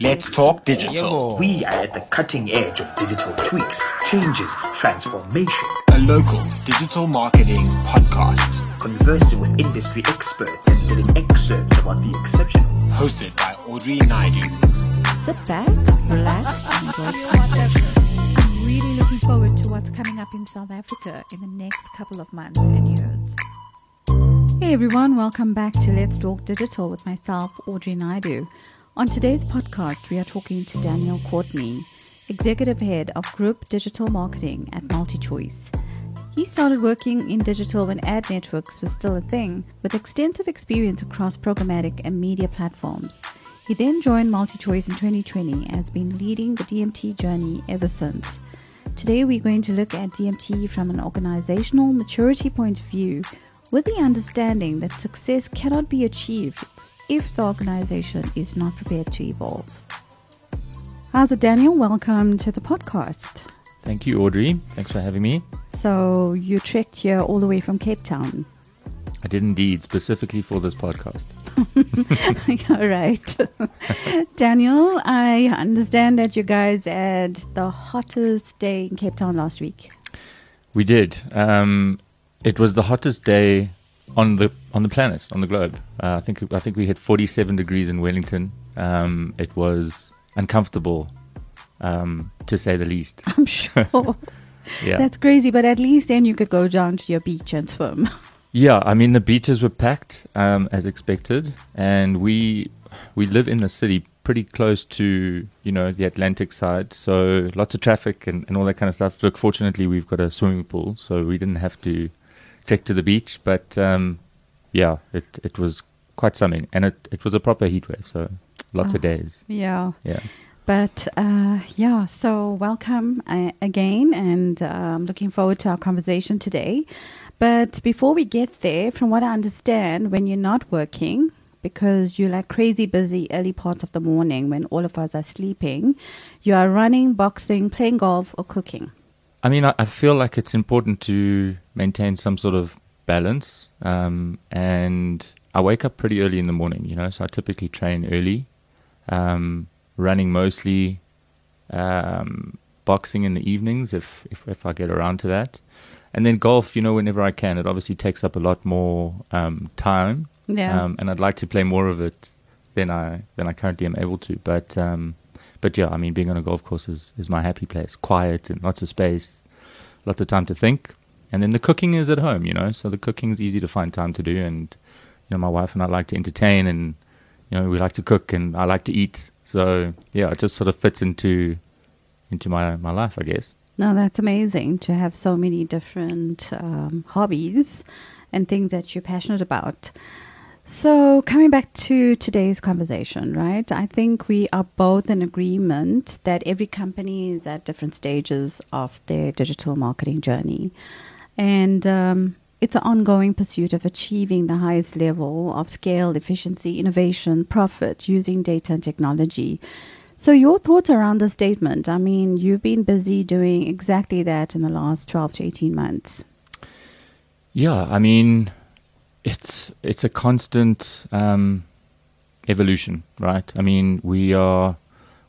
Let's talk digital. Yebo. We are at the cutting edge of digital tweaks, changes, transformation, A local digital marketing podcast. conversing with industry experts and getting excerpts about the exceptional. Hosted by Audrey Naidu. sit back, relax, and enjoy the conversation. I'm really looking forward to what's coming up in South Africa in the next couple of months and years. Hey everyone, welcome back to Let's Talk Digital with myself, Audrey Naidu. On today's podcast, we are talking to Daniel Courtenay, Executive Head of Group Digital Marketing at MultiChoice. He started working in digital when ad networks was still a thing, with extensive experience across programmatic and media platforms. He then joined MultiChoice in 2020 and has been leading the DMT journey ever since. Today, we're going to look at DMT from an organizational maturity point of view, with the understanding that success cannot be achieved if the organization is not prepared to evolve. How's it, Daniel? Welcome to the podcast. Thank you, Audrey. Thanks for having me. So, you trekked here all the way from Cape Town. I did indeed, specifically for this podcast. All right. Daniel, I understand that you guys had the hottest day in Cape Town last week. We did. Um, it was the hottest day on the on the planet, on the globe. Uh, I think I think we hit 47 degrees in Wellington. Um, it was uncomfortable, um, to say the least. I'm sure. Yeah, That's crazy, but at least then you could go down to your beach and swim. yeah. I mean, the beaches were packed um, as expected, and we we live in the city pretty close to you know the Atlantic side, so lots of traffic and, and all that kind of stuff. Look, fortunately, we've got a swimming pool, so we didn't have to trek to the beach. But um, yeah, it it was quite something, and it it was a proper heat wave, so lots Oh. of days. yeah. Yeah. But uh, yeah, so welcome uh, again, and I'm looking forward to our conversation today. But before we get there, from what I understand, when you're not working, because you're like crazy busy early parts of the morning when all of us are sleeping, you are running, boxing, playing golf, or cooking. I mean, I, I feel like it's important to maintain some sort of balance. Um, and I wake up pretty early in the morning, you know, so I typically train early, um, running mostly, um, boxing in the evenings if, if, if I get around to that. And then golf, you know, whenever I can. It obviously takes up a lot more um, time, Yeah. um, and I'd like to play more of it than I than I currently am able to. But um, but yeah, I mean, being on a golf course is, is my happy place. Quiet and lots of space, lots of time to think. And then the cooking is at home, you know. So the cooking is easy to find time to do. And you know, my wife and I like to entertain, and you know, we like to cook, and I like to eat. So yeah, it just sort of fits into into my my life, I guess. No, that's amazing to have so many different um, hobbies and things that you're passionate about. So, coming back to today's conversation, right? I think we are both in agreement that every company is at different stages of their digital marketing journey. And um, it's an ongoing pursuit of achieving the highest level of scale, efficiency, innovation, profit using data and technology. So, your thoughts around the statement? I mean, you've been busy doing exactly that in the last 12 to 18 months. Yeah, I mean, it's it's a constant um, evolution, right? I mean, we are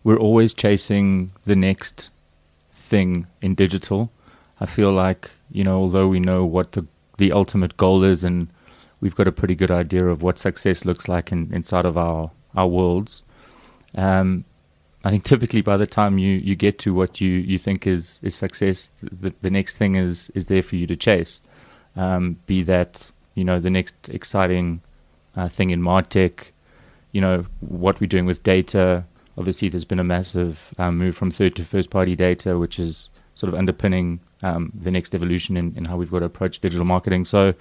we're always chasing the next thing in digital. I feel like you know, although we know what the the ultimate goal is, and we've got a pretty good idea of what success looks like in, inside of our our worlds. Um, I think typically by the time you, you get to what you, you think is, is success, the, the next thing is, is there for you to chase. Um, be that you know the next exciting uh, thing in martech, you know what we're doing with data. Obviously, there's been a massive um, move from third to first party data, which is sort of underpinning um, the next evolution in, in how we've got to approach digital marketing. So,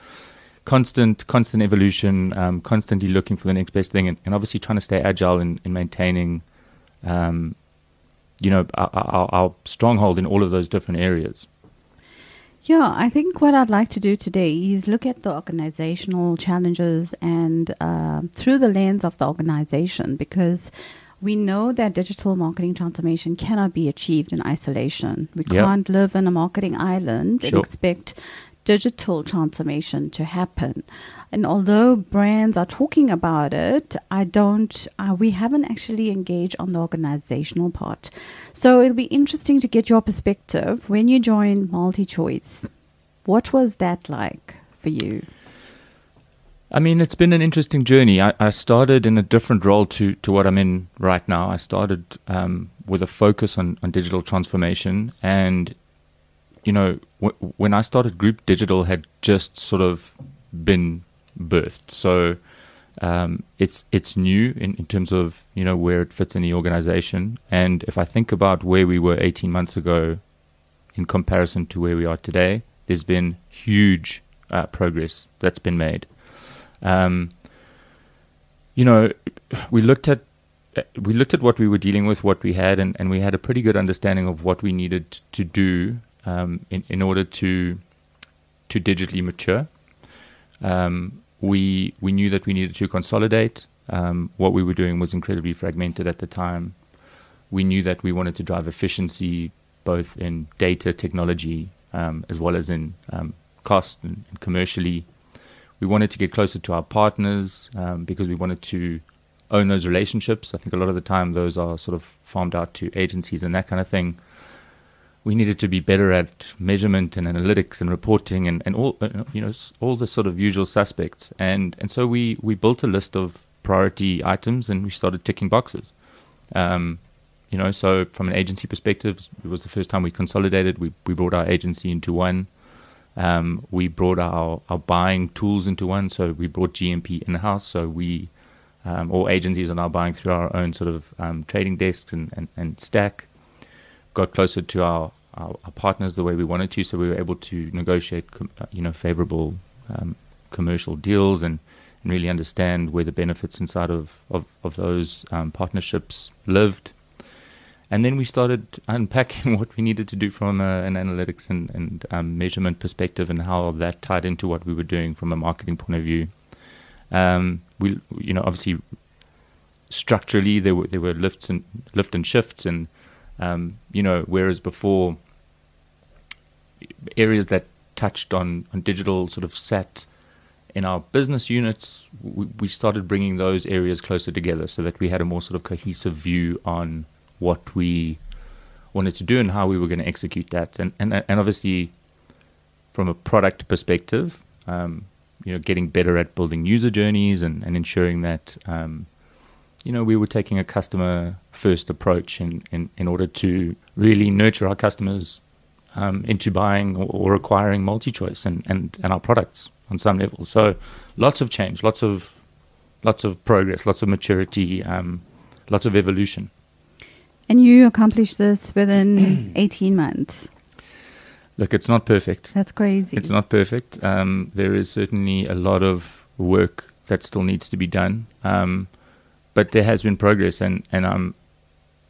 constant constant evolution, um, constantly looking for the next best thing, and, and obviously trying to stay agile in, in maintaining, um, you know, our, our, our stronghold in all of those different areas. Yeah, I think what I'd like to do today is look at the organizational challenges and um through the lens of the organization because we know that digital marketing transformation cannot be achieved in isolation. We Yep. can't live in a marketing island and expect digital transformation to happen. And although brands are talking about it, I don't, uh, we haven't actually engaged on the organizational part. So it'll be interesting to get your perspective when you joined MultiChoice. What was that like for you? I mean, it's been an interesting journey. I, I started in a different role to, to what I'm in right now. I started um, with a focus on, on digital transformation. And, you know, w- when I started, Group Digital had just sort of been birthed. So um, it's it's new in, in terms of, you know, where it fits in the organization. And if I think about where we were 18 months ago in comparison to where we are today, there's been huge uh, progress that's been made. Um, you know, we looked at we looked at what we were dealing with, what we had, and, and we had a pretty good understanding of what we needed to do um, in in order to to digitally mature. Um, we we knew that we needed to consolidate. Um, what we were doing was incredibly fragmented at the time. We knew that we wanted to drive efficiency both in data technology um, as well as in um, cost and, and commercially we wanted to get closer to our partners um, because we wanted to own those relationships. I think a lot of the time those are sort of farmed out to agencies and that kind of thing. We needed to be better at measurement and analytics and reporting and, and all uh, you know all the sort of usual suspects. And and so we we built a list of priority items and we started ticking boxes. Um, you know, so from an agency perspective, it was the first time we consolidated. We we brought our agency into one. Um, we brought our, our buying tools into one, so we brought GMP in house. So we, um, all agencies are now buying through our own sort of um, trading desks and, and, and stack. Got closer to our, our, our, partners the way we wanted to, so we were able to negotiate, com- uh, you know, favorable um, commercial deals and, and really understand where the benefits inside of of, of those um, partnerships lived and then we started unpacking what we needed to do from a, an analytics and, and um, measurement perspective and how that tied into what we were doing from a marketing point of view. Um, we, you know, obviously structurally there were there were lifts and lift and shifts, and um, you know, whereas before areas that touched on on digital sort of sat in our business units, we, we started bringing those areas closer together so that we had a more sort of cohesive view on what we wanted to do and how we were going to execute that. And and and obviously, from a product perspective, um, you know, getting better at building user journeys and, and ensuring that um, you know we were taking a customer first approach in, in, in order to really nurture our customers um, into buying or, or acquiring MultiChoice and, and, and our products on some level. So lots of change, lots of lots of progress, lots of maturity, um, lots of evolution. And you accomplished this within 18 months. Look, it's not perfect. That's crazy. It's not perfect. Um, there is certainly a lot of work that still needs to be done. Um, but there has been progress, and, and I'm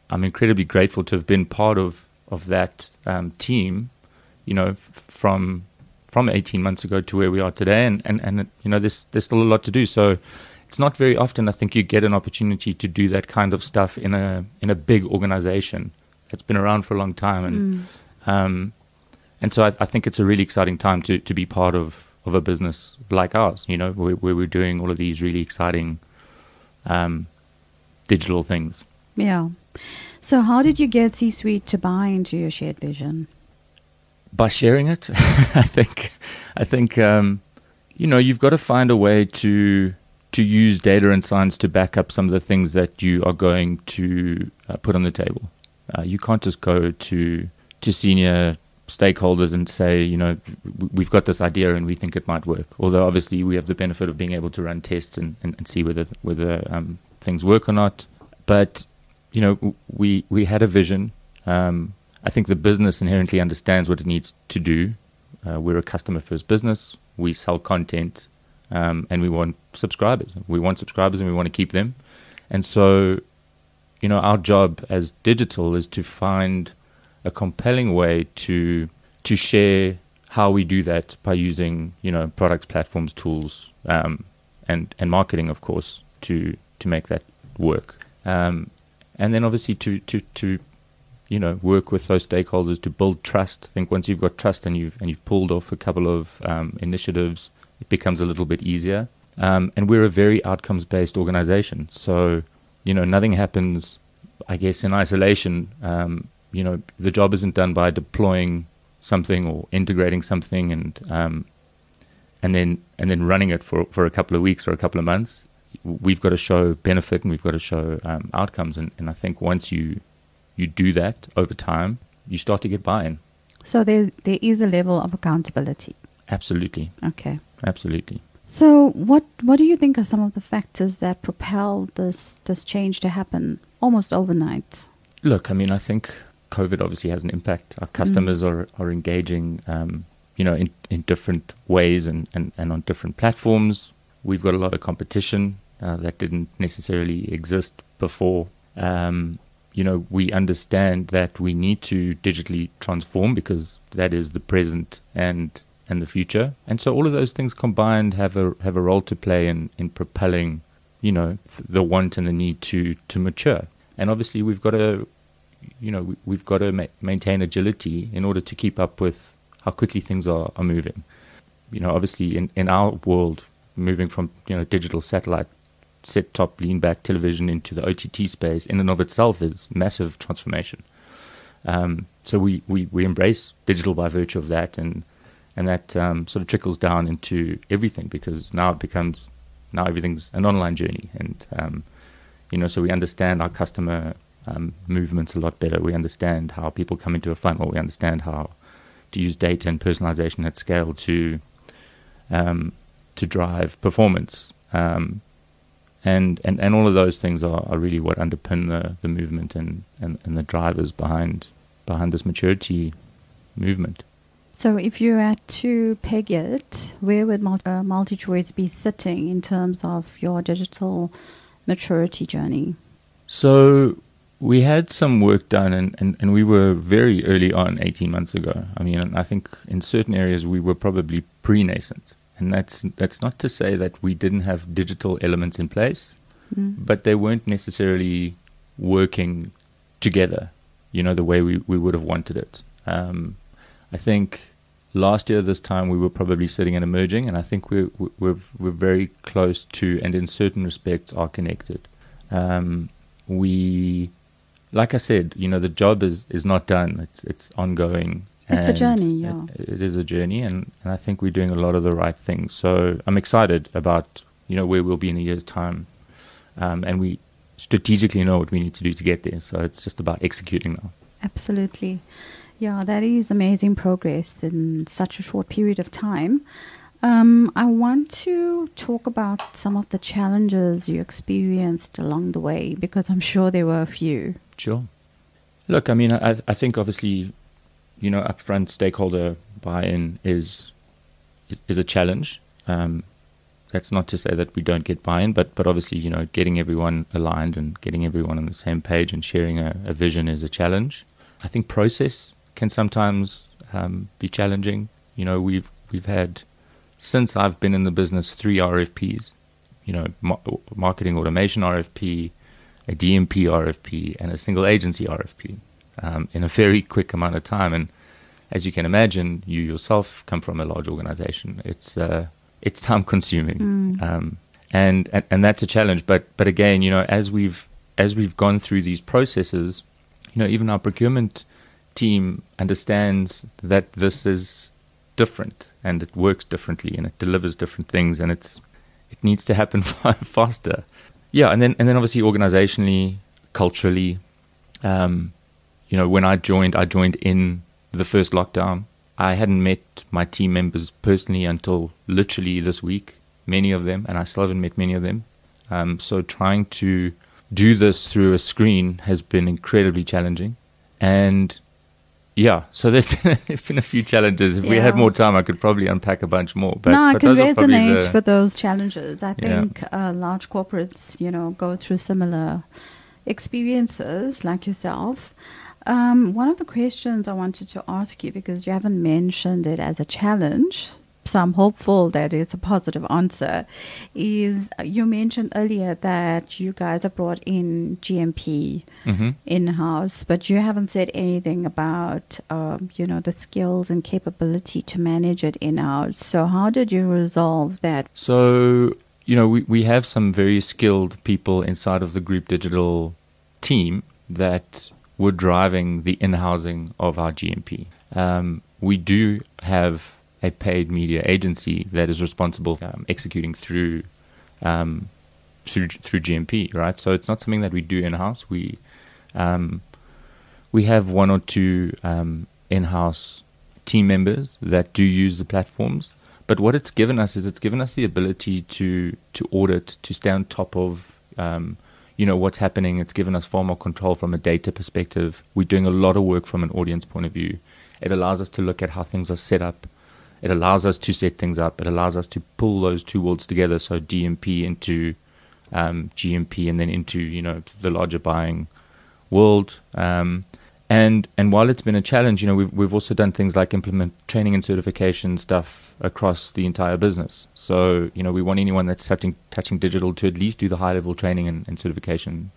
I'm incredibly grateful to have been part of of that um, team. You know, f- from from 18 months ago to where we are today, and and, and you know, there's there's still a lot to do. So it's not very often I think you get an opportunity to do that kind of stuff in a in a big organization that's been around for a long time and mm. um, and so I, I, think it's a really exciting time to to be part of of a business like ours you know where, where we're doing all of these really exciting um, digital things. Yeah. So how did you get C Suite to buy into your shared vision? By sharing it I think I think um, you know you've got to find a way to to use data and science to back up some of the things that you are going to uh, put on the table. Uh, you can't just go to to senior stakeholders and say, you know, we've got this idea and we think it might work. Although obviously we have the benefit of being able to run tests and, and, and see whether whether um, things work or not. But you know, we we had a vision. Um, I think the business inherently understands what it needs to do. Uh, we're a customer first business. We sell content um, and we want subscribers. We want subscribers, and we want to keep them. And so, you know, our job as digital is to find a compelling way to to share how we do that by using you know products, platforms, tools, um, and and marketing, of course, to to make that work. Um, and then obviously to to to you know, work with those stakeholders to build trust. I think once you've got trust and you've and you've pulled off a couple of um, initiatives, it becomes a little bit easier. Um, and we're a very outcomes based organization, so you know nothing happens, I guess, in isolation. You know, the job isn't done by deploying something or integrating something and um, and then and then running it for for a couple of weeks or a couple of months. We've got to show benefit and we've got to show um, outcomes. And, and I think once you you do that over time, you start to get buy-in. So there there is a level of accountability. Absolutely, Okay. absolutely. So what what do you think are some of the factors that propel this this change to happen almost overnight? Look, I mean, I think COVID obviously has an impact. Our customers are, are engaging, um, you know, in, in different ways and, and, and on different platforms. We've got a lot of competition uh, that didn't necessarily exist before. Um, you know, we understand that we need to digitally transform because that is the present and and the future. And so all of those things combined have a have a role to play in, in propelling, you know, th- the want and the need to to mature. And obviously, we've got to, you know, we, we've got to ma- maintain agility in order to keep up with how quickly things are, are moving. You know, obviously, in, in our world, moving from you know digital satellite set top lean back television into the OTT space in and of itself is massive transformation. Um, so we, we, we embrace digital by virtue of that, and and that um, sort of trickles down into everything because now it becomes now everything's an online journey, and um, you know so we understand our customer um, movements a lot better. We understand how people come into a funnel. We understand how to use data and personalization at scale to um, to drive performance. Um, and, and, and all of those things are, are really what underpin the, the movement and, and, and the drivers behind behind this maturity movement. So if you had to peg it, where would multi- uh, MultiChoice be sitting in terms of your digital maturity journey? So we had some work done, and, and, and we were very early on, 18 months ago. I mean, I think in certain areas we were probably pre nascent. And that's, that's not to say that we didn't have digital elements in place, but they weren't necessarily working together, you know, the way we, we would have wanted it. Um, I think last year this time we were probably sitting and emerging, and I think we're we're we're very close to, and in certain respects are connected. Um, we, like I said, you know, the job is is not done. It's it's ongoing. It's a journey, yeah. It, it is a journey, and, and I think we're doing a lot of the right things. So I'm excited about you know where we'll be in a year's time, um, and we strategically know what we need to do to get there. So it's just about executing now. Absolutely. Yeah, that is amazing progress in such a short period of time. Um, I want to talk about some of the challenges you experienced along the way because I'm sure there were a few. Sure. Look, I mean, I, I think obviously, you know, upfront stakeholder buy-in is is, a challenge. Um, that's not to say that we don't get buy-in, but but obviously, you know, getting everyone aligned and getting everyone on the same page and sharing a, a vision is a challenge. I think process can sometimes um, be challenging. You know, we've we've had since I've been in the business three RFPs. You know, mar- marketing automation RFP, a DMP RFP, and a single agency RFP um, in a very quick amount of time. And as you can imagine, you yourself come from a large organization. It's uh, it's time consuming, um, and, and and that's a challenge. But but again, you know, as we've as we've gone through these processes, you know, even our procurement team understands that this is different and it works differently and it delivers different things and it's it needs to happen faster. Yeah, and then and then obviously organizationally, culturally, um, you know, when I joined, I joined in the first lockdown. I hadn't met my team members personally until literally this week, many of them, and I still haven't met many of them. Um, so trying to do this through a screen has been incredibly challenging. And yeah, so there's been, there've been a few challenges. If we had more time, I could probably unpack a bunch more. But, no, I but can resonate the- with those challenges. I Yeah. think uh, large corporates, you know, go through similar experiences like yourself. Um, one of the questions I wanted to ask you, because you haven't mentioned it as a challenge so I'm hopeful that it's a positive answer. Is you mentioned earlier that you guys have brought in GMP hmm in house, but you haven't said anything about um, you know the skills and capability to manage it in house. So how did you resolve that? So, you know, we, we have some very skilled people inside of the group digital team that were driving the in housing of our GMP. Um, we do have a paid media agency that is responsible um, executing through um, through through GMP, right? So it's not something that we do in house. We um, we have one or two um, in-house team members that do use the platforms. But what it's given us is it's given us the ability to to audit, to stay on top of um, you know what's happening. It's given us far more control from a data perspective. We're doing a lot of work from an audience point of view. It allows us to look at how things are set up. It allows us to set things up. It allows us to pull those two worlds together. So DMP into um, GMP and then into you know the larger buying world. Um, and and while it's been a challenge, you know we've we've also done things like implement training and certification stuff across the entire business. So you know we want anyone that's touching touching digital to at least do the high level training and, and certification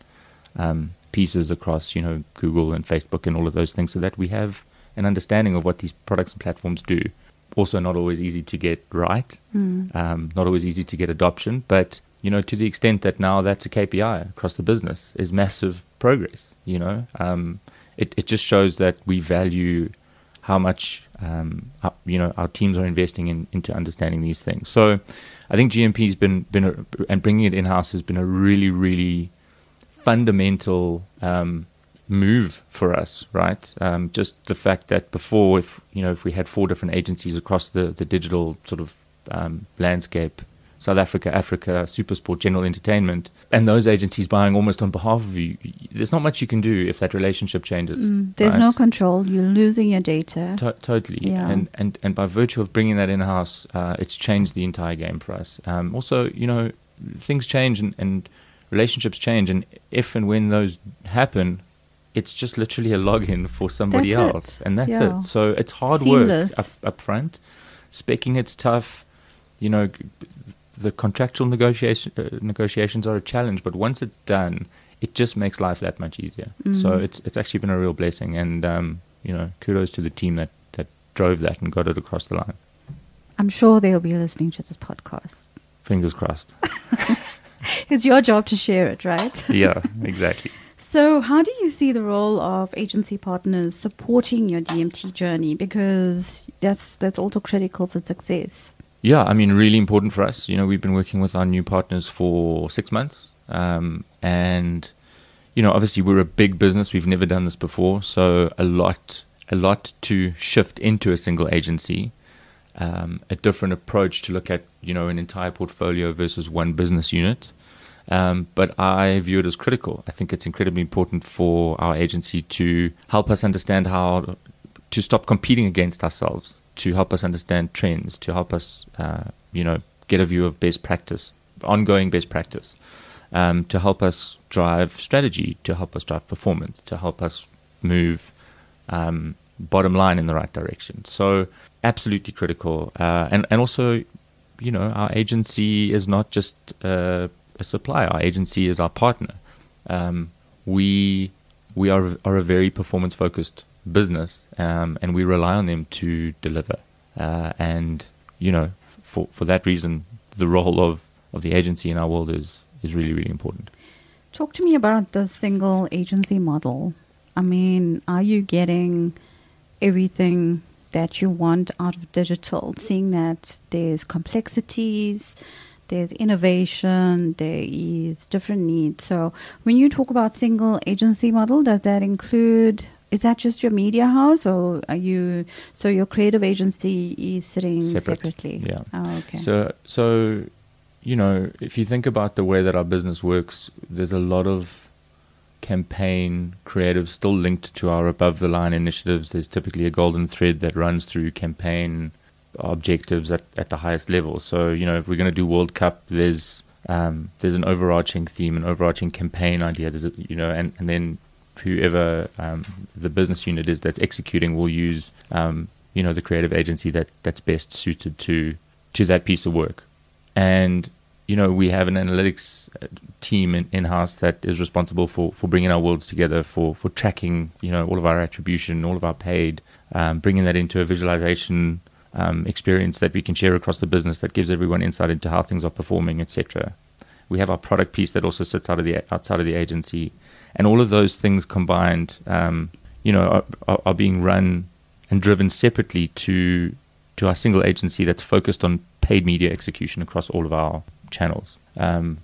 um, pieces across you know Google and Facebook and all of those things, so that we have an understanding of what these products and platforms do. Also, not always easy to get right, um, not always easy to get adoption, but you know, to the extent that now that's a KPI across the business is massive progress. You know, um, it it just shows that we value how much um, our, you know our teams are investing in into understanding these things. So, I think GMP has been been a, and bringing it in house has been a really really fundamental um, move for us, right? Um, just the fact that before, if you know, if we had four different agencies across the the digital sort of um, landscape, South Africa, Africa, Supersport, General Entertainment, and those agencies buying almost on behalf of you, there's not much you can do if that relationship changes. Mm, there's right? no control. You're losing your data. To- totally. Yeah. And, and and by virtue of bringing that in house, uh, it's changed the entire game for us. Um, also, you know, things change and, and relationships change, and if and when those happen, it's just literally a login for somebody That's it. else, and that's Yeah. it. So it's hard Seamless. work up up front. Specking it's tough. You know, the contractual negotiation uh, negotiations are a challenge, but once it's done, it just makes life that much easier. So Mm. it's it's actually been a real blessing, and um, you know, kudos to the team that that drove that and got it across the line. I'm sure they'll be listening to this podcast. Fingers crossed. It's your job to share it, right? yeah, exactly. So, how do you see the role of agency partners supporting your DMT journey? Because that's that's also critical for success. Yeah, I mean, really important for us. You know, we've been working with our new partners for six months, um, and you know, obviously, we're a big business. We've never done this before, so a lot, a lot to shift into a single agency. Um, a different approach to look at, you know, an entire portfolio versus one business unit. Um, but I view it as critical. I think it's incredibly important for our agency to help us understand how to stop competing against ourselves, to help us understand trends, to help us, uh, you know, get a view of best practice, ongoing best practice, um, to help us drive strategy, to help us drive performance, to help us move um, bottom line in the right direction. So, absolutely critical. Uh, and and also, you know, our agency is not just uh, a supplier. Our agency is our partner. Um, we we are are a very performance focused business, um, and we rely on them to deliver. Uh, and you know, for for that reason, the role of, of the agency in our world is is really really important. Talk to me about the single agency model. I mean, are you getting everything that you want out of digital? Seeing that there's complexities, there's innovation, there is different needs. So, when you talk about single agency model, does that include? Is that just your media house, or are you? So your creative agency is sitting Separate, separately. yeah. Oh, okay. So, so, you know, if you think about the way that our business works, there's a lot of campaign creative still linked to our above the line initiatives. There's typically a golden thread that runs through campaign objectives at, at the highest level. So, you know, if we're going to do World Cup, there's um, there's an overarching theme, an overarching campaign idea. There's a, you know, and, and then whoever um, the business unit is that's executing will use um, you know the creative agency that that's best suited to to that piece of work. And you know we have an analytics uh, team in, in house that is responsible for for bringing our worlds together for for tracking you know all of our attribution, all of our paid, um, bringing that into a visualization um, experience that we can share across the business that gives everyone insight into how things are performing, etc. We have our product piece that also sits out of the outside of the agency, and all of those things combined, um, you know, are, are, are being run and driven separately to to our single agency that's focused on paid media execution across all of our channels. Um,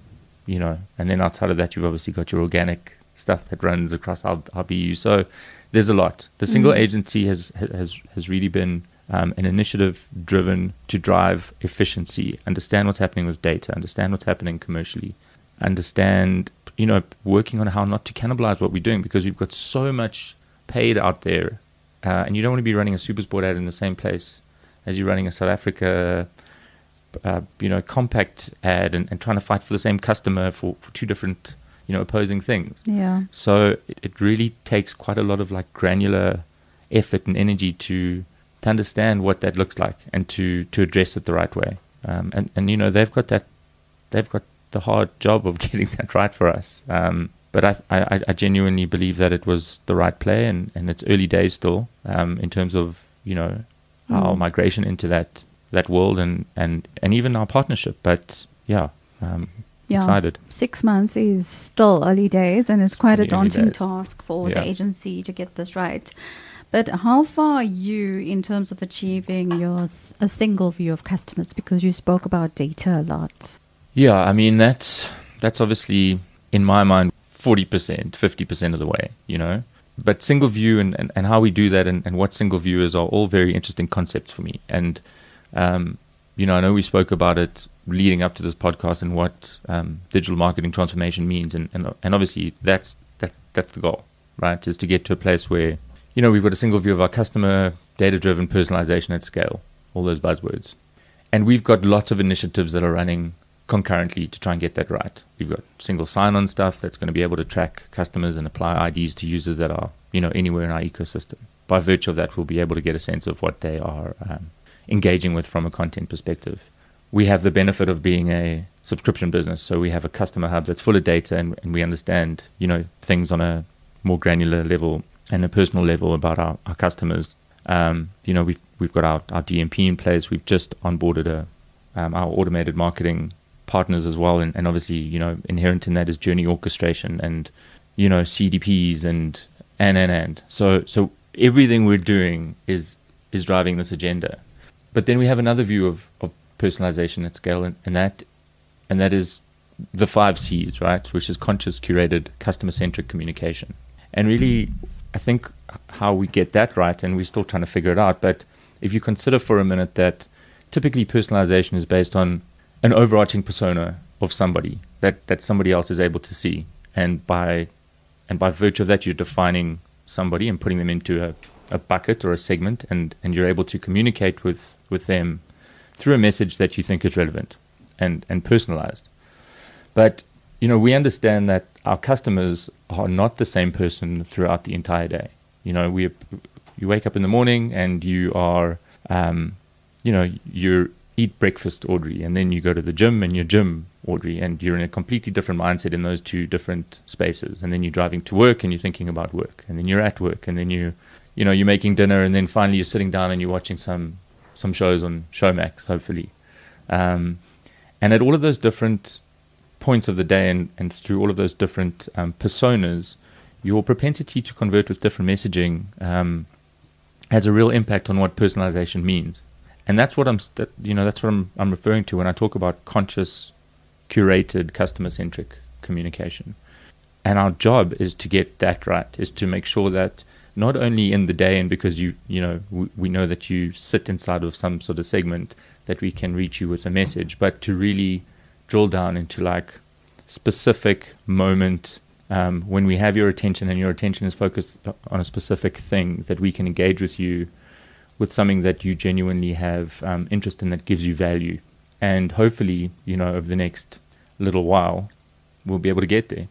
you know, and then outside of that, you've obviously got your organic stuff that runs across our, our BU. So there's a lot. The single Mm. agency has has has really been um, an initiative driven to drive efficiency, understand what's happening with data, understand what's happening commercially, understand you know working on how not to cannibalize what we're doing because we've got so much paid out there, uh, and you don't want to be running a SuperSport ad in the same place as you're running a South Africa. Uh, you know, compact ad and, and trying to fight for the same customer for, for two different, you know, opposing things. Yeah. So it, it really takes quite a lot of like granular effort and energy to to understand what that looks like and to to address it the right way. Um, and and you know they've got that they've got the hard job of getting that right for us. Um, but I, I I genuinely believe that it was the right play and and it's early days still um, in terms of you know our Mm. migration into that that world and and and even our partnership. But yeah. Um, Yeah. Excited. Six months is still early days, and it's quite a daunting task for Yeah. the agency to get this right. But how far are you in terms of achieving your a single view of customers? Because you spoke about data a lot. Yeah, I mean that's that's obviously in my mind forty percent, fifty percent of the way, you know. But single view and, and, and how we do that and, and what single view is are all very interesting concepts for me. And um, you know, I know we spoke about it leading up to this podcast and what um, digital marketing transformation means, and, and and obviously that's that's that's the goal, right? Is to get to a place where you know we've got a single view of our customer, data-driven personalization at scale, all those buzzwords, and we've got lots of initiatives that are running concurrently to try and get that right. We've got single sign-on stuff that's going to be able to track customers and apply IDs to users that are you know anywhere in our ecosystem. By virtue of that, we'll be able to get a sense of what they are um, engaging with from a content perspective. We have the benefit of being a subscription business, so we have a customer hub that's full of data, and, and we understand you know things on a more granular level and a personal level about our, our customers. Um, you know, we've we've got our, our DMP in place. We've just onboarded a um, our automated marketing partners as well, and, and obviously, you know, inherent in that is journey orchestration and you know CDPs and and and and. So so everything we're doing is is driving this agenda. But then we have another view of, of personalization at scale, and, and that and that is the five C's, right? Which is conscious, curated, customer centric communication. And really, I think how we get that right, and we're still trying to figure it out. But if you consider for a minute that typically personalization is based on an overarching persona of somebody that, that somebody else is able to see, and by and by virtue of that, you're defining somebody and putting them into a, a bucket or a segment, and, and you're able to communicate with, with them through a message that you think is relevant and, and personalized. But you know, we understand that our customers are not the same person throughout the entire day. You know, we you wake up in the morning and you are, um, you know, you eat breakfast, Audrey, and then you go to the gym and you're gym, Audrey, and you're in a completely different mindset in those two different spaces. And then you're driving to work and you're thinking about work, and then you're at work, and then you, you know, you're making dinner, and then finally you're sitting down and you're watching some some shows on Showmax, hopefully. Um, and at all of those different points of the day and, and through all of those different um, personas, your propensity to convert with different messaging um, has a real impact on what personalization means. And that's what I'm, st- you know, that's what I'm, I'm referring to when I talk about conscious, curated, customer-centric communication. And our job is to get that right, is to make sure that not only in the day and because you, you know, we, we know that you sit inside of some sort of segment that we can reach you with a message, but to really drill down into like specific moment um, when we have your attention and your attention is focused on a specific thing that we can engage with you with something that you genuinely have um, interest in that gives you value. And hopefully you know over the next little while we'll be able to get there.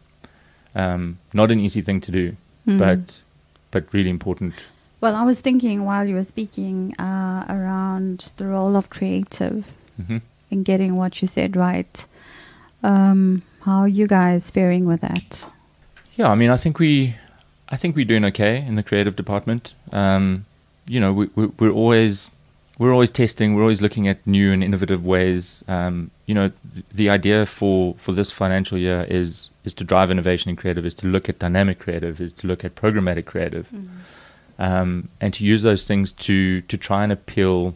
Um, not an easy thing to do Mm. but but really important. Well, I was thinking while you were speaking uh, around the role of creative. Hmm in getting what you said right. Um, how are you guys faring with that? Yeah, I mean, I think we, I think we're doing okay in the creative department. Um, you know, we, we, we're always, we're always testing. We're always looking at new and innovative ways. Um, you know, th- the idea for for this financial year is is to drive innovation in creative, is to look at dynamic creative, is to look at programmatic creative, um, and to use those things to to try and appeal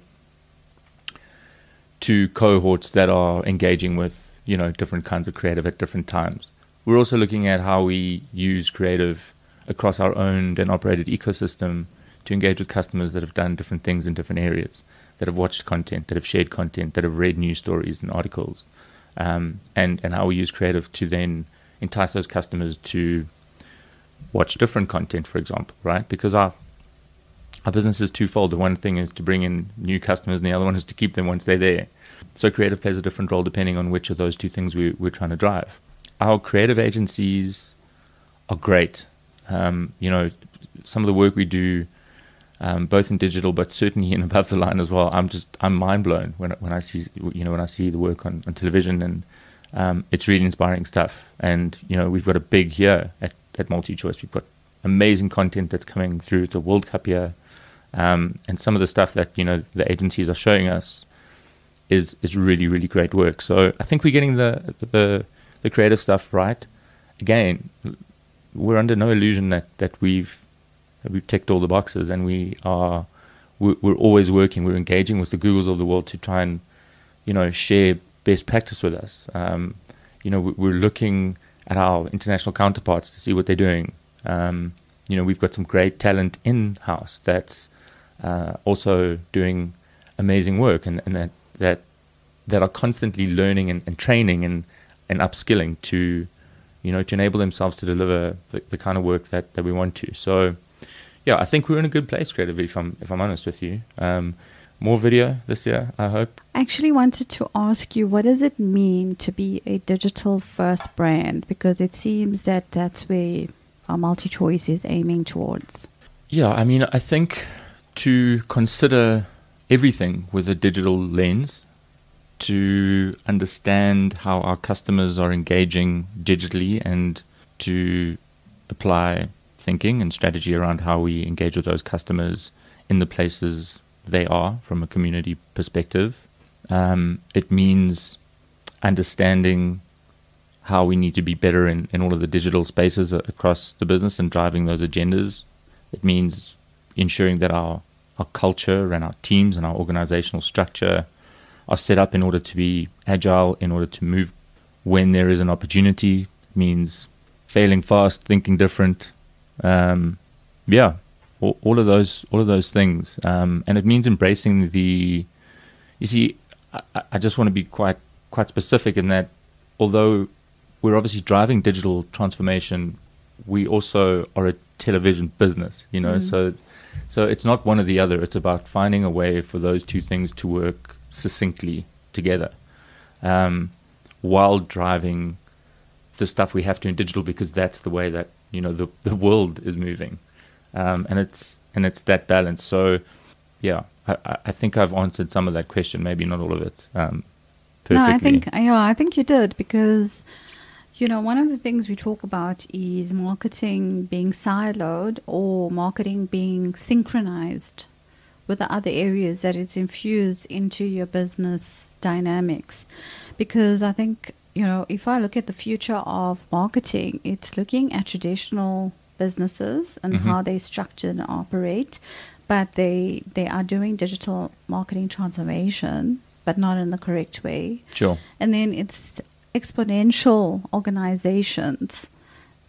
to cohorts that are engaging with you know different kinds of creative at different times. We're also looking at how we use creative across our owned and operated ecosystem to engage with customers that have done different things in different areas, that have watched content, that have shared content, that have read news stories and articles, um, and and how we use creative to then entice those customers to watch different content, for example, right? Because our our business is twofold. The one thing is to bring in new customers, and the other one is to keep them once they're there. So creative plays a different role depending on which of those two things we, we're trying to drive. Our creative agencies are great. Um, you know, some of the work we do, um, both in digital, but certainly in above the line as well. I'm just I'm mind blown when when I see you know when I see the work on, on television, and um, it's really inspiring stuff. And you know, we've got a big year at at MultiChoice. We've got amazing content that's coming through. It's a World Cup year, um, and some of the stuff that you know the agencies are showing us is is really really great work. So I think we're getting the the the creative stuff right. Again, we're under no illusion that that we've that we've ticked all the boxes, and we are we're, we're always working. We're engaging with the Googles of the world to try and you know share best practice with us. Um, you know, we- we're looking at our international counterparts to see what they're doing. Um, you know, we've got some great talent in house that's uh, also doing amazing work, and, and that that that are constantly learning and, and training and, and upskilling to you know to enable themselves to deliver the, the kind of work that, that we want to. So yeah, I think we're in a good place creatively. If I'm if I'm honest with you, um, more video this year. I hope. I actually wanted to ask you, what does it mean to be a digital first brand? Because it seems that that's where our MultiChoice is aiming towards. Yeah, I mean, I think to consider everything with a digital lens, to understand how our customers are engaging digitally, and to apply thinking and strategy around how we engage with those customers in the places they are from a community perspective. Um, it means understanding how we need to be better in, in all of the digital spaces across the business and driving those agendas. It means ensuring that our, our culture and our teams and our organizational structure are set up in order to be agile, in order to move when there is an opportunity. It means failing fast, thinking different. Um, yeah, all, all of those, all of those things, um, and it means embracing the. You see, I, I just want to be quite quite specific in that, although we're obviously driving digital transformation, we also are a television business. You know, so so it's not one or the other. It's about finding a way for those two things to work succinctly together, um, while driving the stuff we have to in digital because that's the way that you know the the world is moving, um, and it's and it's that balance. So, yeah, I, I- think I've answered some of that question, maybe not all of it. Um, perfectly. No, I think yeah, I think you did because you know one of the things we talk about is marketing being siloed or marketing being synchronized with the other areas that it's infused into your business dynamics. Because I think you know if I look at the future of marketing, it's looking at traditional businesses and Mhm. how they structure and operate, but they they are doing digital marketing transformation, but not in the correct way. sure. And then it's exponential organizations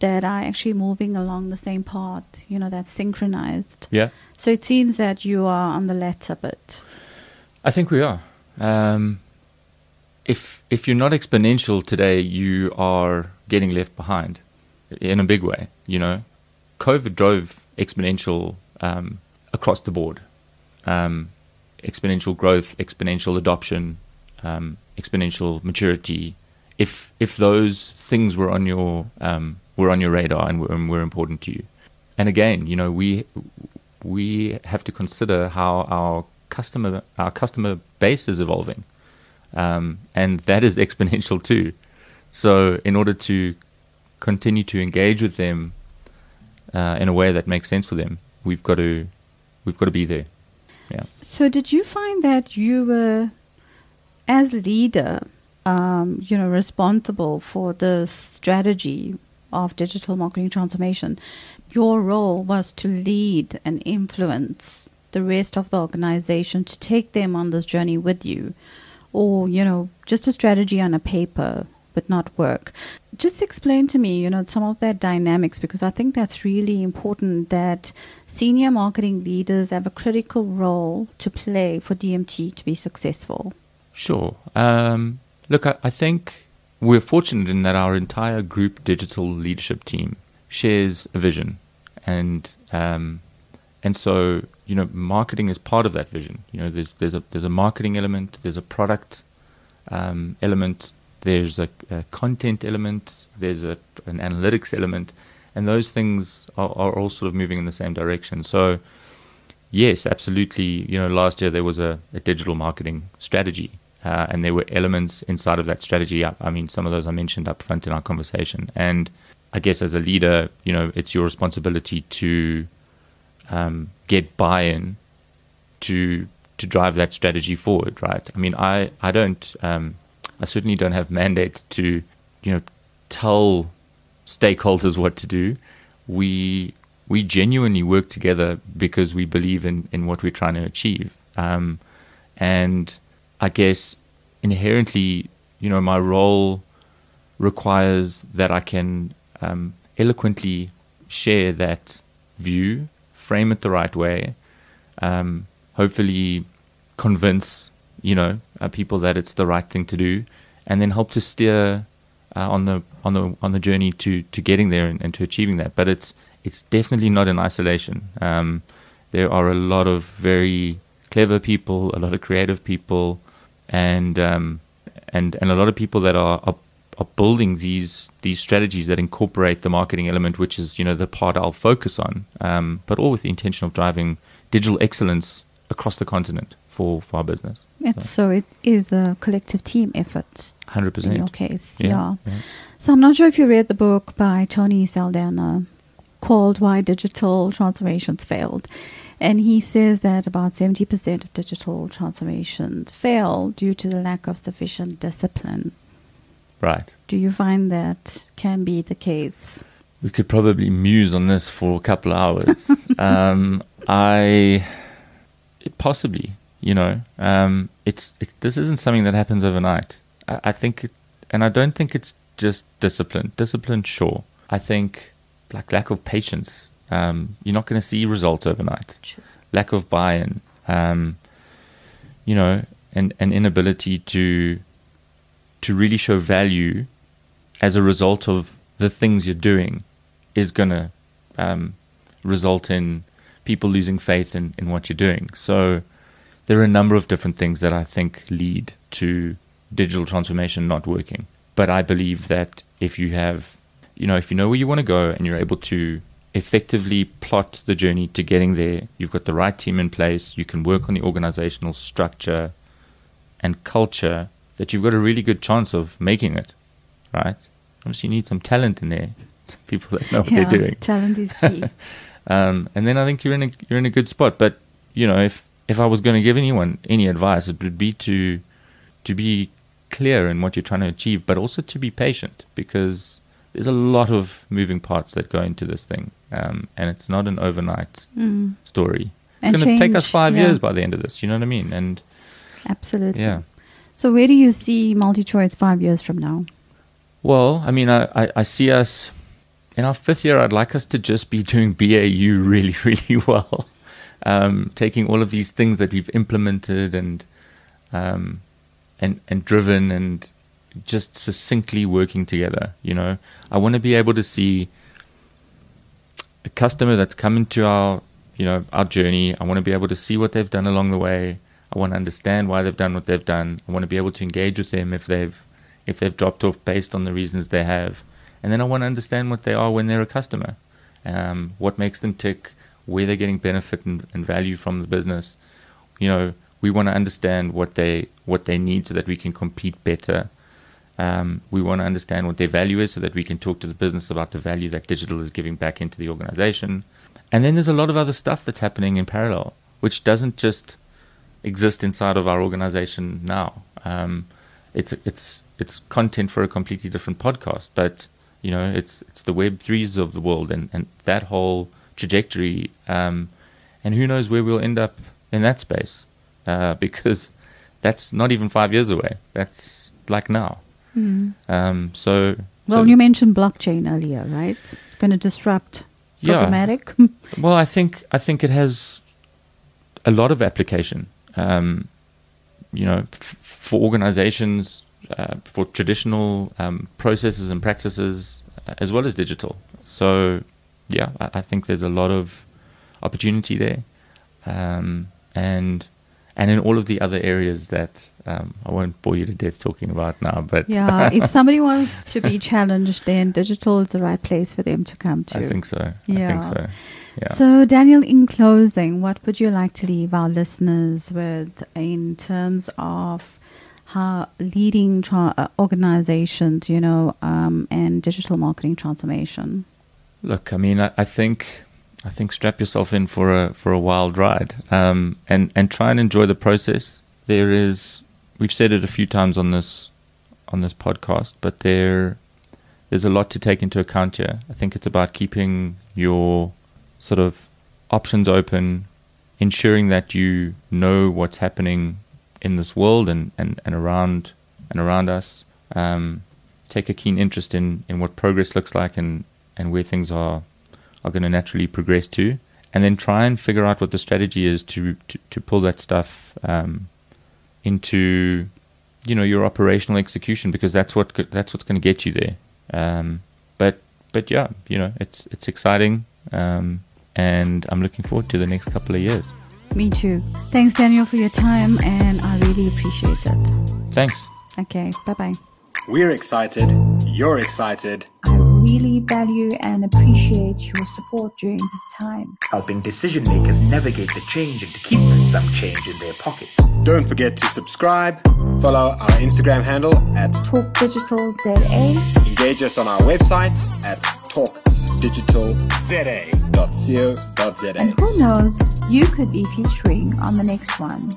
that are actually moving along the same path, you know, that's synchronized. Yeah, So it seems that you are on the latter bit. I think we are. Um, if if you're not exponential today, you are getting left behind in a big way. You know, COVID drove exponential um, across the board, um, exponential growth, exponential adoption, um, exponential maturity. If if those things were on your um, were on your radar and were, and were important to you, and again, you know, we we have to consider how our customer our customer base is evolving, um, and that is exponential too. So, in order to continue to engage with them uh, in a way that makes sense for them, we've got to we've got to be there. Yeah. So, did you find that you were, as leader, um, you know, responsible for the strategy of digital marketing transformation? Your role was to lead and influence the rest of the organization to take them on this journey with you, or you know, just a strategy on a paper would not work. Just explain to me, you know, some of that dynamics because I think that's really important that senior marketing leaders have a critical role to play for DMT to be successful. Sure. Um, look, I, I think we're fortunate in that our entire group digital leadership team shares a vision, and um, and so you know, marketing is part of that vision. You know, there's there's a there's a marketing element, there's a product um, element, there's a, a, content element, there's a, an analytics element, and those things are, are, all sort of moving in the same direction. So, yes, absolutely. You know, last year there was a, a digital marketing strategy, uh, and there were elements inside of that strategy. I, I, mean, some of those I mentioned up front in our conversation, and I guess as a leader, you know, it's your responsibility to um, get buy-in to to drive that strategy forward, right? I mean, I I don't. Um, I certainly don't have mandate to, you know, tell stakeholders what to do. We we genuinely work together because we believe in, in what we're trying to achieve. Um, and I guess inherently, you know, my role requires that I can um, eloquently share that view, frame it the right way, um, hopefully convince you know, uh, people that it's the right thing to do, and then help to steer uh, on the on the on the journey to to getting there and, and, to achieving that. But it's it's definitely not in isolation. Um, there are a lot of very clever people, a lot of creative people, and um, and and a lot of people that are, are are building these these strategies that incorporate the marketing element, which is you know the part I'll focus on, um, but all with the intention of driving digital excellence across the continent for, for our business. It's, so. so it is a collective team effort. Hundred percent. In your case, yeah, yeah. yeah, So I'm not sure if you read the book by Tony Saldanha called "Why Digital Transformations Failed," and he says that about seventy percent of digital transformations fail due to the lack of sufficient discipline. Right. Do you find that can be the case? We could probably muse on this for a couple of hours. um, I possibly you know, um, it's it, this isn't something that happens overnight. I, I think, it, and I don't think it's just discipline. Discipline, sure. I think like lack of patience. Um, you're not going to see results overnight. Sure. Lack of buy-in. Um, you know, and an inability to to really show value as a result of the things you're doing is going to um, result in people losing faith in, in what you're doing. So there are a number of different things that I think lead to digital transformation not working. But I believe that if you have, you know, if you know where you want to go and you're able to effectively plot the journey to getting there, you've got the right team in place, you can work on the organizational structure and culture, that you've got a really good chance of making it, right? Obviously, you need some talent in there, some people that know what yeah, they're doing. Talent is key. um, and then I think you're in a you're in a good spot. But you know, if if I was going to give anyone any advice, it would be to to be clear in what you're trying to achieve, but also to be patient because there's a lot of moving parts that go into this thing, um, and it's not an overnight mm. story. It's going to take us five yeah. years by the end of this. You know what I mean? And absolutely, yeah. So where do you see MultiChoice five years from now? Well, I mean, I, I, I see us in our fifth year. I'd like us to just be doing BAU really, really well um, taking all of these things that we've implemented and um, and and driven and just succinctly working together. You know, I want to be able to see a customer that's come into our you know our journey. I want to be able to see what they've done along the way. I want to understand why they've done what they've done. I want to be able to engage with them if they've if they've dropped off based on the reasons they have, and then I want to understand what they are when they're a customer. Um, what makes them tick? where they're getting benefit and, and value from the business. You know, we want to understand what they what they need so that we can compete better. Um, we want to understand what their value is so that we can talk to the business about the value that digital is giving back into the organization. And then there's a lot of other stuff that's happening in parallel, which doesn't just exist inside of our organization now. Um, it's it's it's content for a completely different podcast, but you know it's it's the Web threes of the world and, and that whole trajectory. Um, and who knows where we'll end up in that space uh, because that's not even five years away. That's like now. Um, so Well, so- you mentioned blockchain earlier, right? It's going to disrupt Yeah. Well, I think I think it has a lot of application. Um, you know, f- for organizations, uh, for traditional um, processes and practices, uh, as well as digital. So, yeah, I, I think there's a lot of opportunity there, um, and and in all of the other areas that um, I won't bore you to death talking about now. But yeah, if somebody wants to be challenged, then digital is the right place for them to come to. I think so. Yeah. I think so. Yeah. So, Daniel, in closing, what would you like to leave our listeners with in terms of how leading tra- uh, organizations, you know, um, and digital marketing transformation? Look, I mean, I, I think I think strap yourself in for a for a wild ride, um, and and try and enjoy the process. There is, we've said it a few times on this on this podcast, but there there's a lot to take into account here. I think it's about keeping your sort of options open, ensuring that you know what's happening in this world and, and, and around and around us. Um, take a keen interest in, in what progress looks like and, and where things are are going to naturally progress to, and then try and figure out what the strategy is to to, to pull that stuff um, into you know your operational execution because that's what that's what's going to get you there. Um, but but yeah, you know it's it's exciting, um, and I'm looking forward to the next couple of years. Me too. Thanks, Daniel, for your time, and I really appreciate it. Thanks. Okay, bye bye. We're excited. You're excited. I really value and appreciate your support during this time. helping decision makers navigate the change and to keep some change in their pockets. Don't forget to subscribe, follow our Instagram handle at Talk Digital ZA. engage us on our website at talkdigitalza.co.za. And who knows, you could be featuring on the next one.